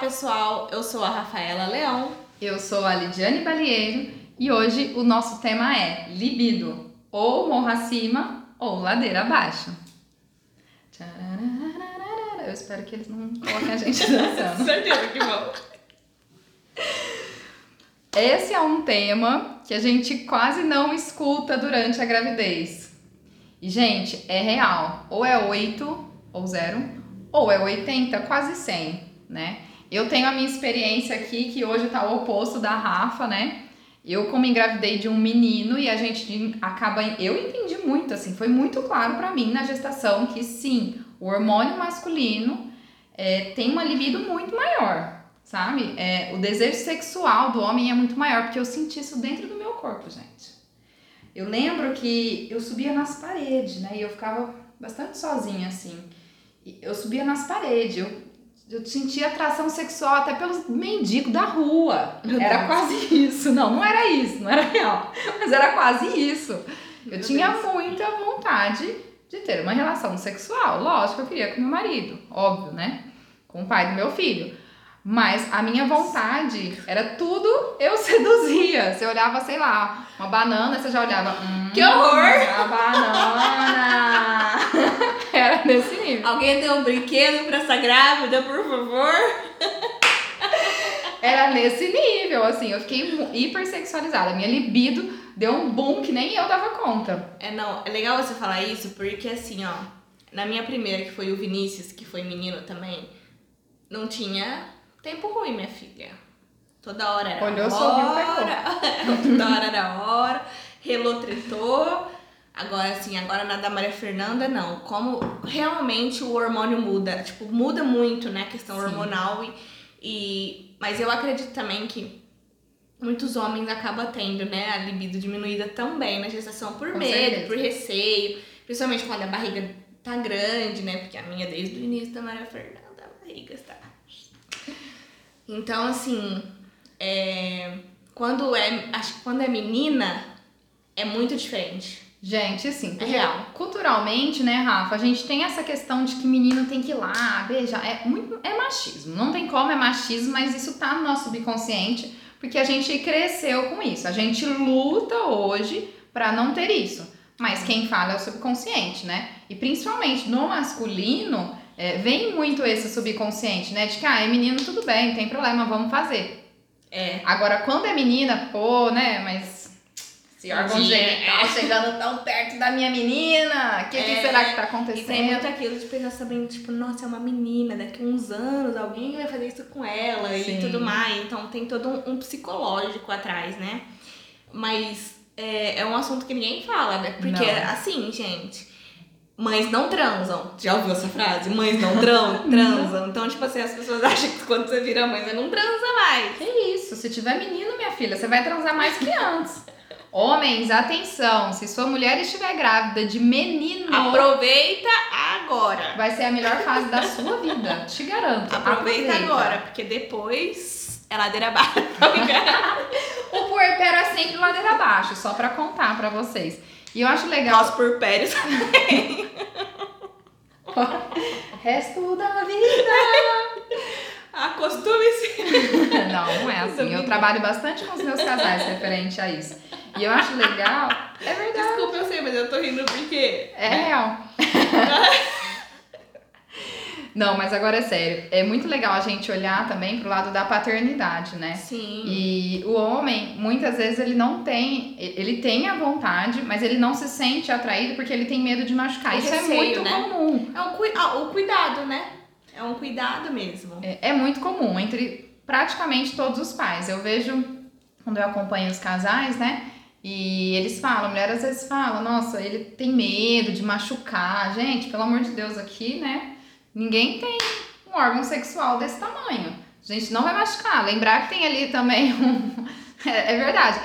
pessoal, eu sou a Rafaela Leão. Eu sou a Lidiane Balieiro e hoje o nosso tema é libido, ou morra acima ou ladeira abaixo. Eu espero que eles não coloquem a gente dançando. Certeza que vão. Esse é um tema que a gente quase não escuta durante a gravidez. E, gente, é real. Ou é 8 ou 0, ou é 80, quase 100, né? Eu tenho a minha experiência aqui, que hoje tá o oposto da Rafa, né? Eu, como engravidei de um menino e a gente acaba. Eu entendi muito, assim, foi muito claro para mim na gestação que sim, o hormônio masculino é, tem uma libido muito maior, sabe? É, o desejo sexual do homem é muito maior, porque eu senti isso dentro do meu corpo, gente. Eu lembro que eu subia nas paredes, né? E eu ficava bastante sozinha, assim. Eu subia nas paredes, eu, eu sentia atração sexual até pelos mendigos da rua. Meu era Deus. quase isso. Não, não era isso, não era real. Mas era quase isso. Eu Meu tinha Deus. muita vontade de ter uma relação sexual. Lógico, eu queria com meu marido, óbvio, né? Com o pai do meu filho. Mas a minha vontade era tudo eu seduzia. Você olhava, sei lá, uma banana, você já olhava. Hum, Que horror! A banana! nesse nível. Alguém deu um brinquedo pra essa grávida, por favor? Era nesse nível, assim. Eu fiquei hipersexualizada. Minha libido deu um boom que nem eu dava conta. É, não, é legal você falar isso, porque assim, ó, na minha primeira, que foi o Vinícius, que foi menino também, não tinha tempo ruim, minha filha. Toda hora era Olhou, hora. sorriu. Toda hora era hora. Relou, tretou. Agora, assim, agora na da Maria Fernanda, não. Como realmente o hormônio muda. Tipo, muda muito, né? A questão Sim. hormonal. E, e, mas eu acredito também que muitos homens acabam tendo, né? A libido diminuída também na gestação por Com medo, certeza. por receio. Principalmente quando a barriga tá grande, né? Porque a minha, desde o início da Maria Fernanda, a barriga está... Então, assim, é, quando é, acho que quando é menina, é muito diferente. Gente, assim, É real. culturalmente, né, Rafa, a gente tem essa questão de que menino tem que ir lá beijar. É, muito, é machismo. Não tem como, é machismo, mas isso tá no nosso subconsciente, porque a gente cresceu com isso. A gente luta hoje pra não ter isso. Mas quem fala é o subconsciente, né? E principalmente no masculino, é, vem muito esse subconsciente, né? De que, ah, é menino, tudo bem, não tem problema, vamos fazer. É. Agora, quando é menina, pô, né, mas esse órgão genital é. chegando tão perto da minha menina, o que, que É, será que tá E tem acontecendo? muito aquilo de pensar sabendo, tipo, nossa, é uma menina, daqui a uns anos alguém vai fazer isso com ela Sim. e tudo mais. Então tem todo um, um psicológico atrás, né? Mas é, é um assunto que ninguém fala, né? Porque, Não. assim, gente, mães não transam. Já ouviu essa frase? Mães não tran transam. Então, tipo assim, as pessoas acham que quando você vira mãe, você não transa mais. Que isso, se tiver menino, minha filha, você vai transar mais que antes. Homens, atenção, se sua mulher estiver grávida de menino, Aproveita agora. vai ser a melhor fase da sua vida, te garanto. Aproveita, agora, porque depois é ladeira abaixo. O puerpério é sempre ladeira abaixo, só pra contar pra vocês. E eu acho legal Nós por périos. resto da vida. Acostume-se. Não, não é assim. Eu trabalho bastante com os meus casais referente a isso. E eu acho legal. É verdade. Desculpa, eu sei, mas eu tô rindo porque. É real. Não, mas agora é sério. É muito legal a gente olhar também pro lado da paternidade, né? Sim. E o homem, muitas vezes, ele não tem. Ele tem a vontade, mas ele não se sente atraído porque ele tem medo de machucar. O Isso é receio, muito né? comum. É um cui... ah, o cuidado, né? É um cuidado mesmo. É, é muito comum entre praticamente todos os pais. Eu vejo quando eu acompanho os casais, né? E eles falam, a mulher às vezes fala, nossa, ele tem medo de machucar. Gente, pelo amor de Deus, aqui, né? Ninguém tem um órgão sexual desse tamanho. A gente não vai machucar. Lembrar que tem ali também um. É, é verdade.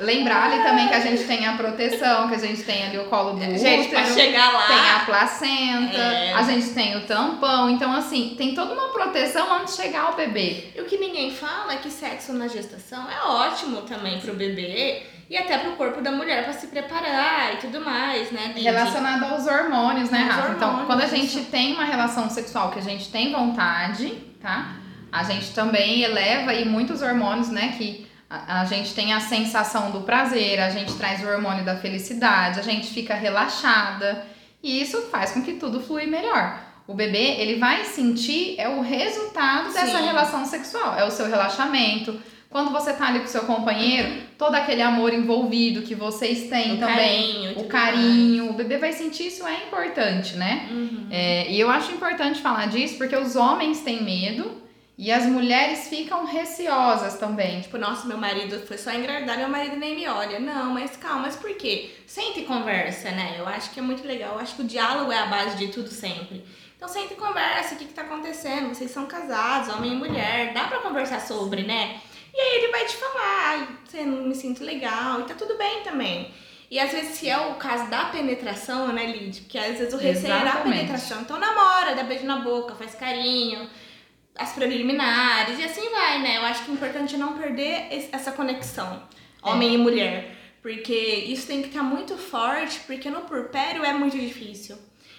Lembrar ali também que a gente tem a proteção, que a gente tem ali o colo do Gente, pra útero. chegar lá. Tem a placenta, É. a gente tem o tampão. Então, assim, tem toda uma proteção antes de chegar ao bebê. E o que ninguém fala é que sexo na gestação é ótimo também pro bebê e até pro corpo da mulher pra se preparar e tudo mais, né? Lid? Relacionado aos hormônios, né, Rafa? Então, quando a isso. gente tem uma relação sexual que a gente tem vontade, tá? a gente também eleva aí muitos hormônios, né? Que a, a gente tem a sensação do prazer, a gente traz o hormônio da felicidade, a gente fica relaxada. E isso faz com que tudo flui melhor. O bebê, ele vai sentir é o resultado dessa Sim. relação sexual, é o seu relaxamento. Quando você tá ali com seu companheiro, todo aquele amor envolvido que vocês têm O também, carinho o carinho, o bebê vai sentir isso é importante, né? Uhum. É, e eu acho importante falar disso porque os homens têm medo e as mulheres ficam receosas também. Tipo, nossa, meu marido foi só engravidar, meu marido nem me olha. Não, mas calma, mas por quê? Senta e conversa, né? Eu acho que é muito legal. Eu acho que o diálogo é a base de tudo sempre. Então senta e conversa, o que, que tá acontecendo? Vocês são casados, homem e mulher, dá pra conversar sobre, né? E aí ele vai te falar, "Ai, você não me sinto legal, e tá tudo bem também. E às vezes, se é o caso da penetração, né, Lid? Porque às vezes o receio é da penetração. Então namora, dá beijo na boca, faz carinho, as preliminares, e assim vai, né? Eu acho que o importante é não perder essa conexão, homem e mulher. Porque isso tem que estar muito forte, porque no purpério é muito difícil,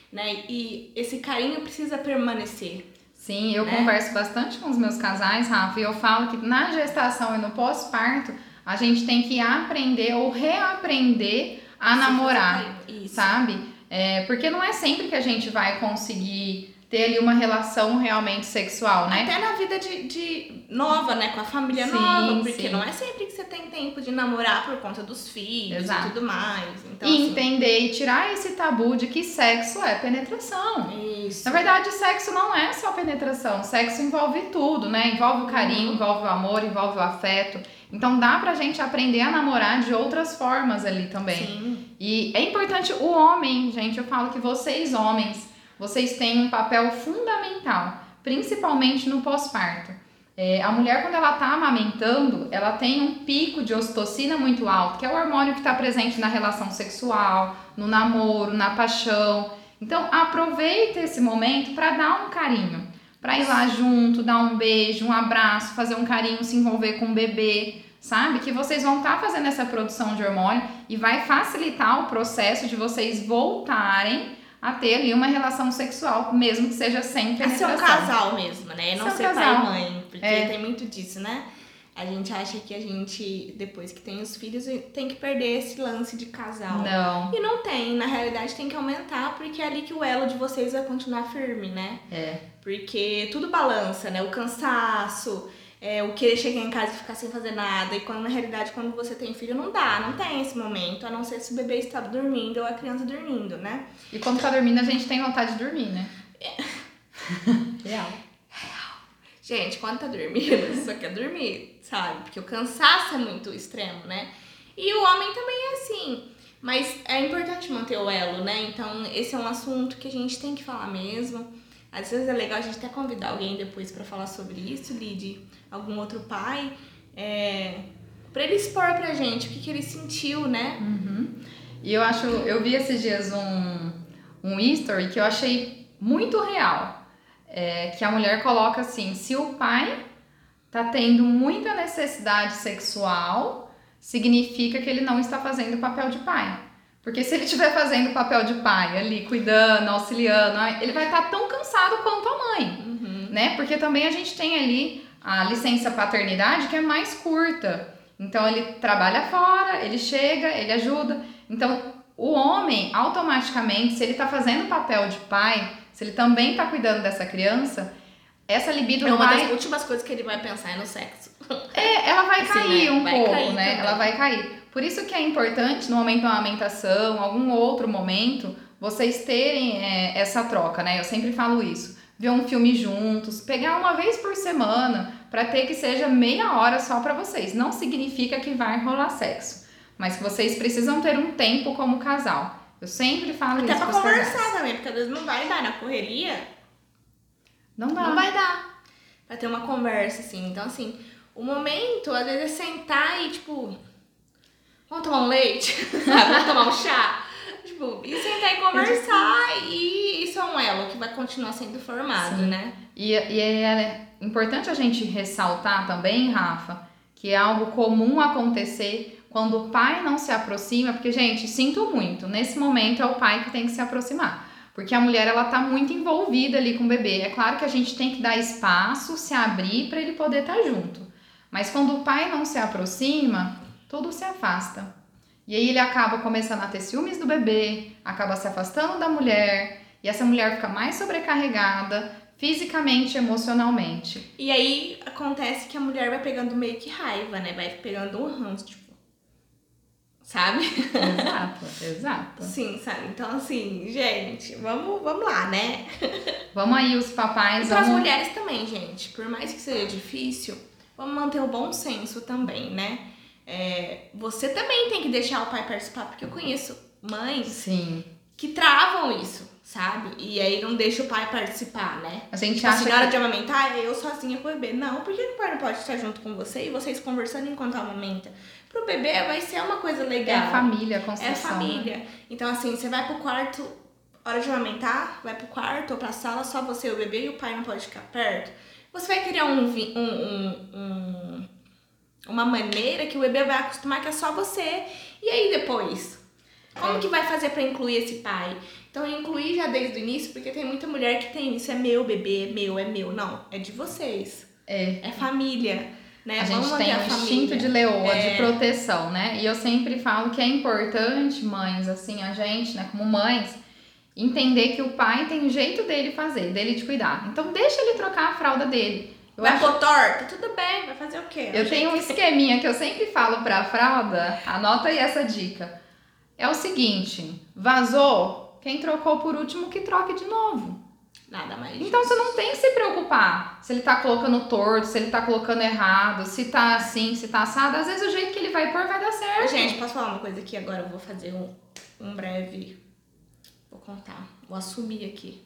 né? E esse carinho precisa permanecer. Sim, eu Né? converso bastante com os meus casais, Rafa, e eu falo que na gestação e no pós-parto, a gente tem que aprender ou reaprender a namorar. Isso. sabe? É, porque não é sempre que a gente vai conseguir ter ali uma relação realmente sexual, né? Até na vida de, de nova, né? Com a família Sim, nova. Porque sim. não é sempre que você tempo de namorar por conta dos filhos Exato. e tudo mais. Então, e assim, entender e tirar esse tabu de que sexo é penetração. Isso. Na verdade, sexo não é só penetração, sexo envolve tudo, né? Envolve o carinho, envolve o amor, envolve o afeto. Então dá pra gente aprender a namorar de outras formas ali também. Sim. E é importante o homem, gente, eu falo que vocês homens, vocês têm um papel fundamental, principalmente no pós-parto. É, a mulher, quando ela tá amamentando, ela tem um pico de ocitocina muito alto, que é o hormônio que está presente na relação sexual, no namoro, na paixão. Então, aproveita esse momento para dar um carinho, para ir lá junto, dar um beijo, um abraço, fazer um carinho, se envolver com o bebê, sabe? Que vocês vão estar fazendo essa produção de hormônio e vai facilitar o processo de vocês voltarem a ter ali uma relação sexual, mesmo que seja sem É ser penetração. um casal mesmo, né? Não Ser ser casal. pai e mãe. Porque É. tem muito disso, né? A gente acha que a gente, depois que tem os filhos, tem que perder esse lance de casal. Não. E não tem, na realidade tem que aumentar, porque é ali que o elo de vocês vai continuar firme, né? É. Porque tudo balança, né? O cansaço, é, o querer chegar em casa e ficar sem fazer nada. E quando na realidade, quando você tem filho, não dá, não tem esse momento, a não ser se o bebê está dormindo ou a criança dormindo, né? E quando tá dormindo, a gente tem vontade de dormir, né? Real. Gente, quando tá dormindo, só quer dormir, sabe? Porque o cansaço é muito extremo, né? E o homem também é assim. Mas é importante manter o elo, né? Então, esse é um assunto que a gente tem que falar mesmo. Às vezes é legal a gente até convidar alguém depois pra falar sobre isso, Lid, algum outro pai, é, pra ele expor pra gente o que, que ele sentiu, né? Uhum. E eu acho, eu vi esses dias um, um history que eu achei muito real. É, que a mulher coloca assim: se o pai tá tendo muita necessidade sexual, significa que ele não está fazendo o papel de pai. Porque se ele estiver fazendo o papel de pai ali, cuidando, auxiliando, ele vai estar tão cansado quanto a mãe Uhum. né? Porque também a gente tem ali a licença paternidade que é mais curta. Então ele trabalha fora, ele chega, ele ajuda. Então o homem, automaticamente, se ele tá fazendo o papel de pai, se ele também tá cuidando dessa criança, essa libido É uma vai, das últimas coisas que ele vai pensar é no sexo. é, ela vai Assim, cair né? um Vai pouco, cair né? também. Ela vai cair. Por isso que é importante no momento da amamentação, algum outro momento, vocês terem é, essa troca, né? Eu sempre falo isso. Ver um filme juntos, pegar uma vez por semana, para ter que seja meia hora só para vocês. Não significa que vai rolar sexo, mas que vocês precisam ter um tempo como casal. Eu sempre falo Até isso pra pros casais. conversar também, porque às vezes não vai dar na correria. Não dá. Não vai dar pra ter uma conversa, assim. Então, assim, o momento, às vezes, é sentar e, tipo, vamos tomar um leite, sabe? Vamos tomar um chá. Tipo, e sentar e conversar. E isso é um elo que vai continuar sendo formado, Sim. né? E, e é importante a gente ressaltar também, Rafa, que é algo comum acontecer quando o pai não se aproxima, porque, gente, sinto muito, nesse momento é o pai que tem que se aproximar. Porque a mulher ela tá muito envolvida ali com o bebê. É claro que a gente tem que dar espaço, se abrir para ele poder estar tá junto. Mas quando o pai não se aproxima, tudo se afasta. E aí ele acaba começando a ter ciúmes do bebê, acaba se afastando da mulher, e essa mulher fica mais sobrecarregada fisicamente, emocionalmente. E aí acontece que a mulher vai pegando meio que raiva, né? Vai pegando um ranço, tipo, sabe? Exato, exato. Sim, sabe? Então, assim, gente, vamos, vamos lá, né? Vamos aí, os papais. E para as mulheres também, gente. Por mais que seja difícil, vamos manter o bom senso também, né? É, você também tem que deixar o pai participar, porque eu conheço mães Sim. que travam isso, sabe? E aí não deixa o pai participar, né? A gente tipo acha assim, na hora que... de amamentar, eu sozinha com o bebê. Não, por que o pai não pode estar junto com você e vocês conversando enquanto amamenta? Pro bebê vai ser uma coisa É legal. a família, a É construção. família. né? Então, assim, você vai pro quarto, hora de amamentar, vai pro quarto ou pra sala, só você e o bebê e o pai não pode ficar perto. Você vai criar um, um, um, um- uma maneira que o bebê vai acostumar que é só você. E aí depois? Como É. que vai fazer pra incluir esse pai? Então, incluir já desde o início, porque tem muita mulher que tem isso, é meu bebê, é meu, é meu. Não, é de vocês. É. É família, né? A Vamos gente manter tem um instinto de leoa, É. de proteção, né? E eu sempre falo que é importante, mães, assim, a gente, né, como mães, entender que o pai tem um jeito dele fazer, dele de cuidar. Então deixa ele trocar a fralda dele. Eu, Vai acho- pôr torta? Tudo bem, vai fazer o quê? eu tenho um esqueminha que eu sempre falo pra fralda, anota aí essa dica. É o seguinte, vazou, quem trocou por último que troque de novo. Nada mais. Então você não tem que se preocupar se ele tá colocando torto, se ele tá colocando errado, se tá assim, se tá assado. Às vezes o jeito que ele vai pôr vai dar Ô, certo. Gente, posso falar uma coisa aqui? Agora eu vou fazer um, um breve. Vou contar. Vou assumir aqui.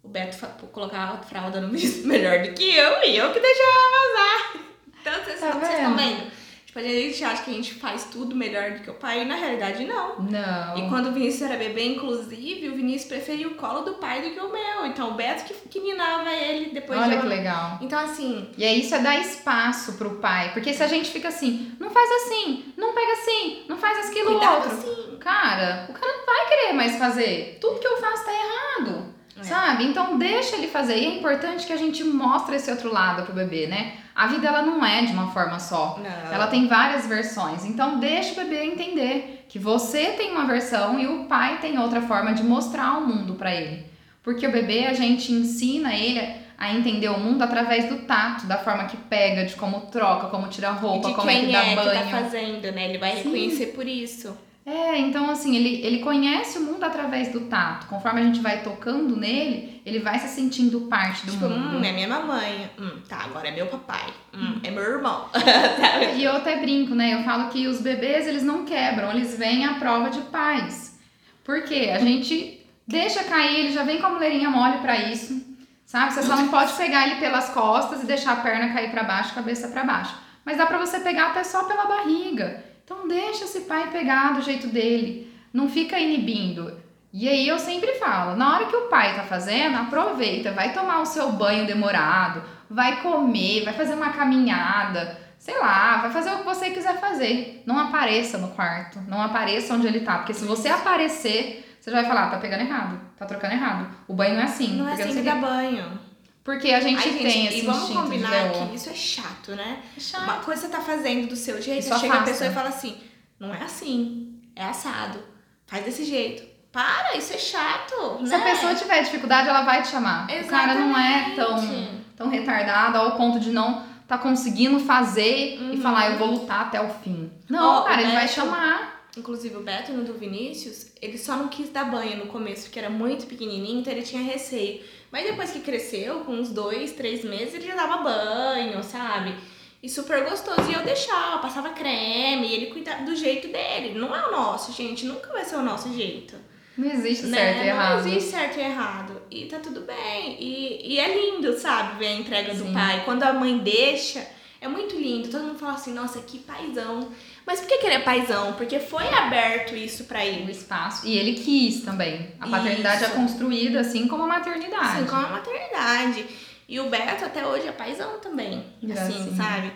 O Beto colocar a fralda no misto melhor do que eu e eu que deixava vazar. Então vocês Tá vocês estão vendo? Tipo, a gente acha que a gente faz tudo melhor do que o pai e na realidade não. Não. E quando o Vinícius era bebê, inclusive, o Vinícius preferia o colo do pai do que o meu. Então o Beto que, que ninava ele depois Olha de que legal. Então, assim, E é isso é dar espaço pro pai. Porque se a gente fica assim, não faz assim, não pega assim, não faz aquilo cuidado outro. assim. Cara, o cara não vai querer mais fazer. Tudo que eu faço tá errado. É. Sabe? Então deixa ele fazer. E é importante que a gente mostre esse outro lado pro bebê, né? A vida ela não é de uma forma só. Não. Ela tem várias versões. Então deixa o bebê entender que você tem uma versão e o pai tem outra forma de mostrar o mundo pra ele. Porque o bebê a gente ensina ele a entender o mundo através do tato, da forma que pega, de como troca, como tira a roupa, como é que dá é que banho. tá fazendo, né? Ele vai Sim. reconhecer por isso. É, então assim, ele, ele conhece o mundo através do tato. Conforme a gente vai tocando nele, ele vai se sentindo parte do Tipo, mundo. hum, é minha mamãe. Hum, tá, agora é meu papai. Hum, é meu irmão. E eu até brinco, né? Eu falo que os bebês, eles não quebram, eles vêm à prova de pais. Por quê? A gente deixa cair, ele já vem com a mulherinha mole pra isso, sabe? Você só não pode pegar ele pelas costas e deixar a perna cair pra baixo, cabeça pra baixo. Mas dá pra você pegar até só pela barriga. Então deixa esse pai pegar do jeito dele. Não fica inibindo. E aí eu sempre falo, na hora que o pai tá fazendo, aproveita, vai tomar o seu banho demorado, vai comer, vai fazer uma caminhada, sei lá, vai fazer o que você quiser fazer. Não apareça no quarto, não apareça onde ele tá, porque se você aparecer, você já vai falar, tá pegando errado, tá trocando errado. O banho não é assim, Não é assim que dá banho. Porque a gente Ai, gente, tem esse e vamos combinar que isso é chato, né? É chato. Uma coisa você tá fazendo do seu jeito, aí chega a afasta. pessoa e fala assim: não é assim, é assado. Faz desse jeito. Para, isso é chato. Se né? a pessoa tiver dificuldade, ela vai te chamar. O cara não é tão, Exatamente. tão retardado ao ponto de não tá conseguindo fazer e Uhum. falar, eu vou lutar até o fim. Não, Ó, cara, ele vai Beto- chamar. Inclusive o Beto no do Vinícius, ele só não quis dar banho no começo, porque era muito pequenininho, então ele tinha receio. Mas depois que cresceu, com uns dois, três meses, ele já dava banho, sabe? E super gostoso. E eu deixava, passava creme, e ele cuidava do jeito dele. Não é o nosso, gente, nunca vai ser o nosso jeito. Não existe né? certo e errado. Não existe certo e errado. E tá tudo bem. E, e é lindo, sabe, ver a entrega do Sim. pai. Quando a mãe deixa, é muito lindo. Todo mundo fala assim, nossa, que paizão. Mas por que, que ele é paizão? Porque foi aberto isso pra o ele. espaço. E ele quis também. A paternidade Isso. é construída assim como a maternidade. Assim, como a maternidade. E o Beto até hoje é paizão também. Assim, Gracinha. sabe?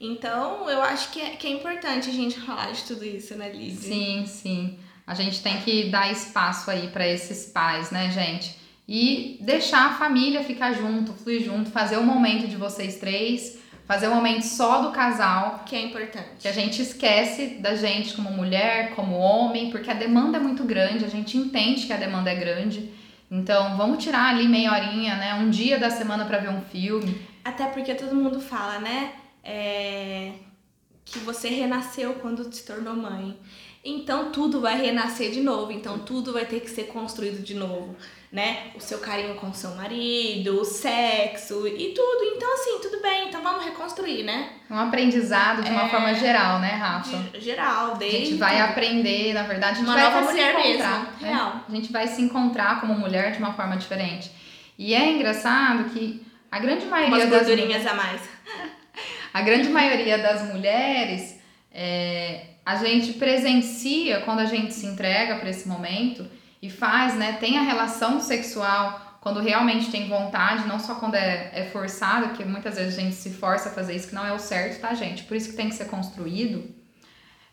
Então, eu acho que é, que é importante a gente falar de tudo isso, né, Lidy? Sim, sim. A gente tem que dar espaço aí para esses pais, né, gente? E deixar a família ficar junto, fluir junto, fazer o momento de vocês três, fazer o momento só do casal, Que é importante. que a gente esquece da gente como mulher, como homem, porque a demanda é muito grande, a gente entende que a demanda é grande. Então, vamos tirar ali meia horinha, né, um dia da semana para ver um filme. Até porque todo mundo fala, né? É, Que você renasceu quando se tornou mãe. Então tudo vai renascer de novo. Então tudo vai ter que ser construído de novo, né? O seu carinho com o seu marido, o sexo e tudo. Então, assim, tudo bem. Então vamos reconstruir, né? Um aprendizado de uma É. forma geral, né, Rafa? De- Geral, A desde. gente vai aprender, na verdade, a gente Uma vai nova mulher se mesmo, encontrar. né? real. A gente vai se encontrar como mulher de uma forma diferente. E é engraçado que a grande maioria Umas das gordurinhas a mais. a grande maioria das mulheres, é, a gente presencia quando a gente se entrega para esse momento e faz, né? Tem a relação sexual quando realmente tem vontade, não só quando é, é forçado, porque muitas vezes a gente se força a fazer isso, que não é o certo, tá, gente? Por isso que tem que ser construído.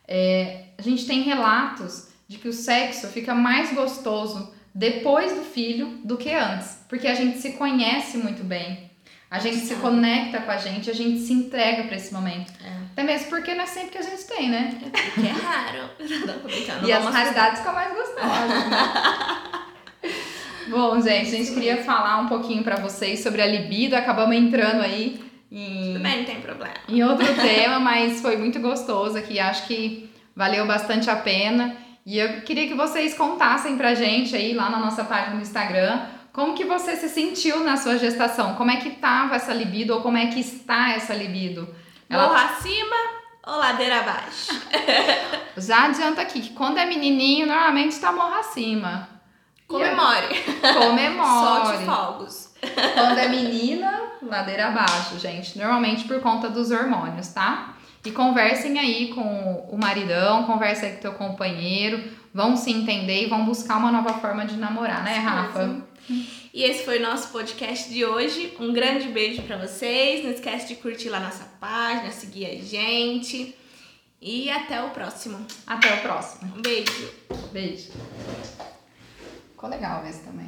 É, a gente tem relatos de que o sexo fica mais gostoso depois do filho do que antes, porque a gente se conhece muito bem. A gente se conecta com a gente, a gente se entrega para esse momento. É. Até mesmo porque não é sempre que a gente tem, né? Porque é raro. Não, brincando, e as raridades ficam mais gostosas? Bom, gente, a gente queria falar um pouquinho pra vocês sobre a libido. Acabamos entrando aí em, Tudo bem, não tem problema. em outro tema, mas foi muito gostoso aqui. Acho que valeu bastante a pena. E eu queria que vocês contassem pra gente aí lá na nossa página no Instagram como que você se sentiu na sua gestação. Como é que tava essa libido ou como é que está essa libido? Ela Morro acima ou ladeira abaixo? já adianta aqui que quando é menininho, normalmente tá morro acima. Comemore. Comemore. Solte fogos. Quando é menina, ladeira abaixo, gente. Normalmente por conta dos hormônios, tá? E conversem aí com o maridão, conversa aí com teu companheiro, vão se entender e vão buscar uma nova forma de namorar, né, Rafa? E esse foi o nosso podcast de hoje. Um grande beijo pra vocês. Não esquece de curtir lá nossa página, seguir a gente. E até o próximo. Até o próximo. Um beijo. Beijo. Ficou legal esse também.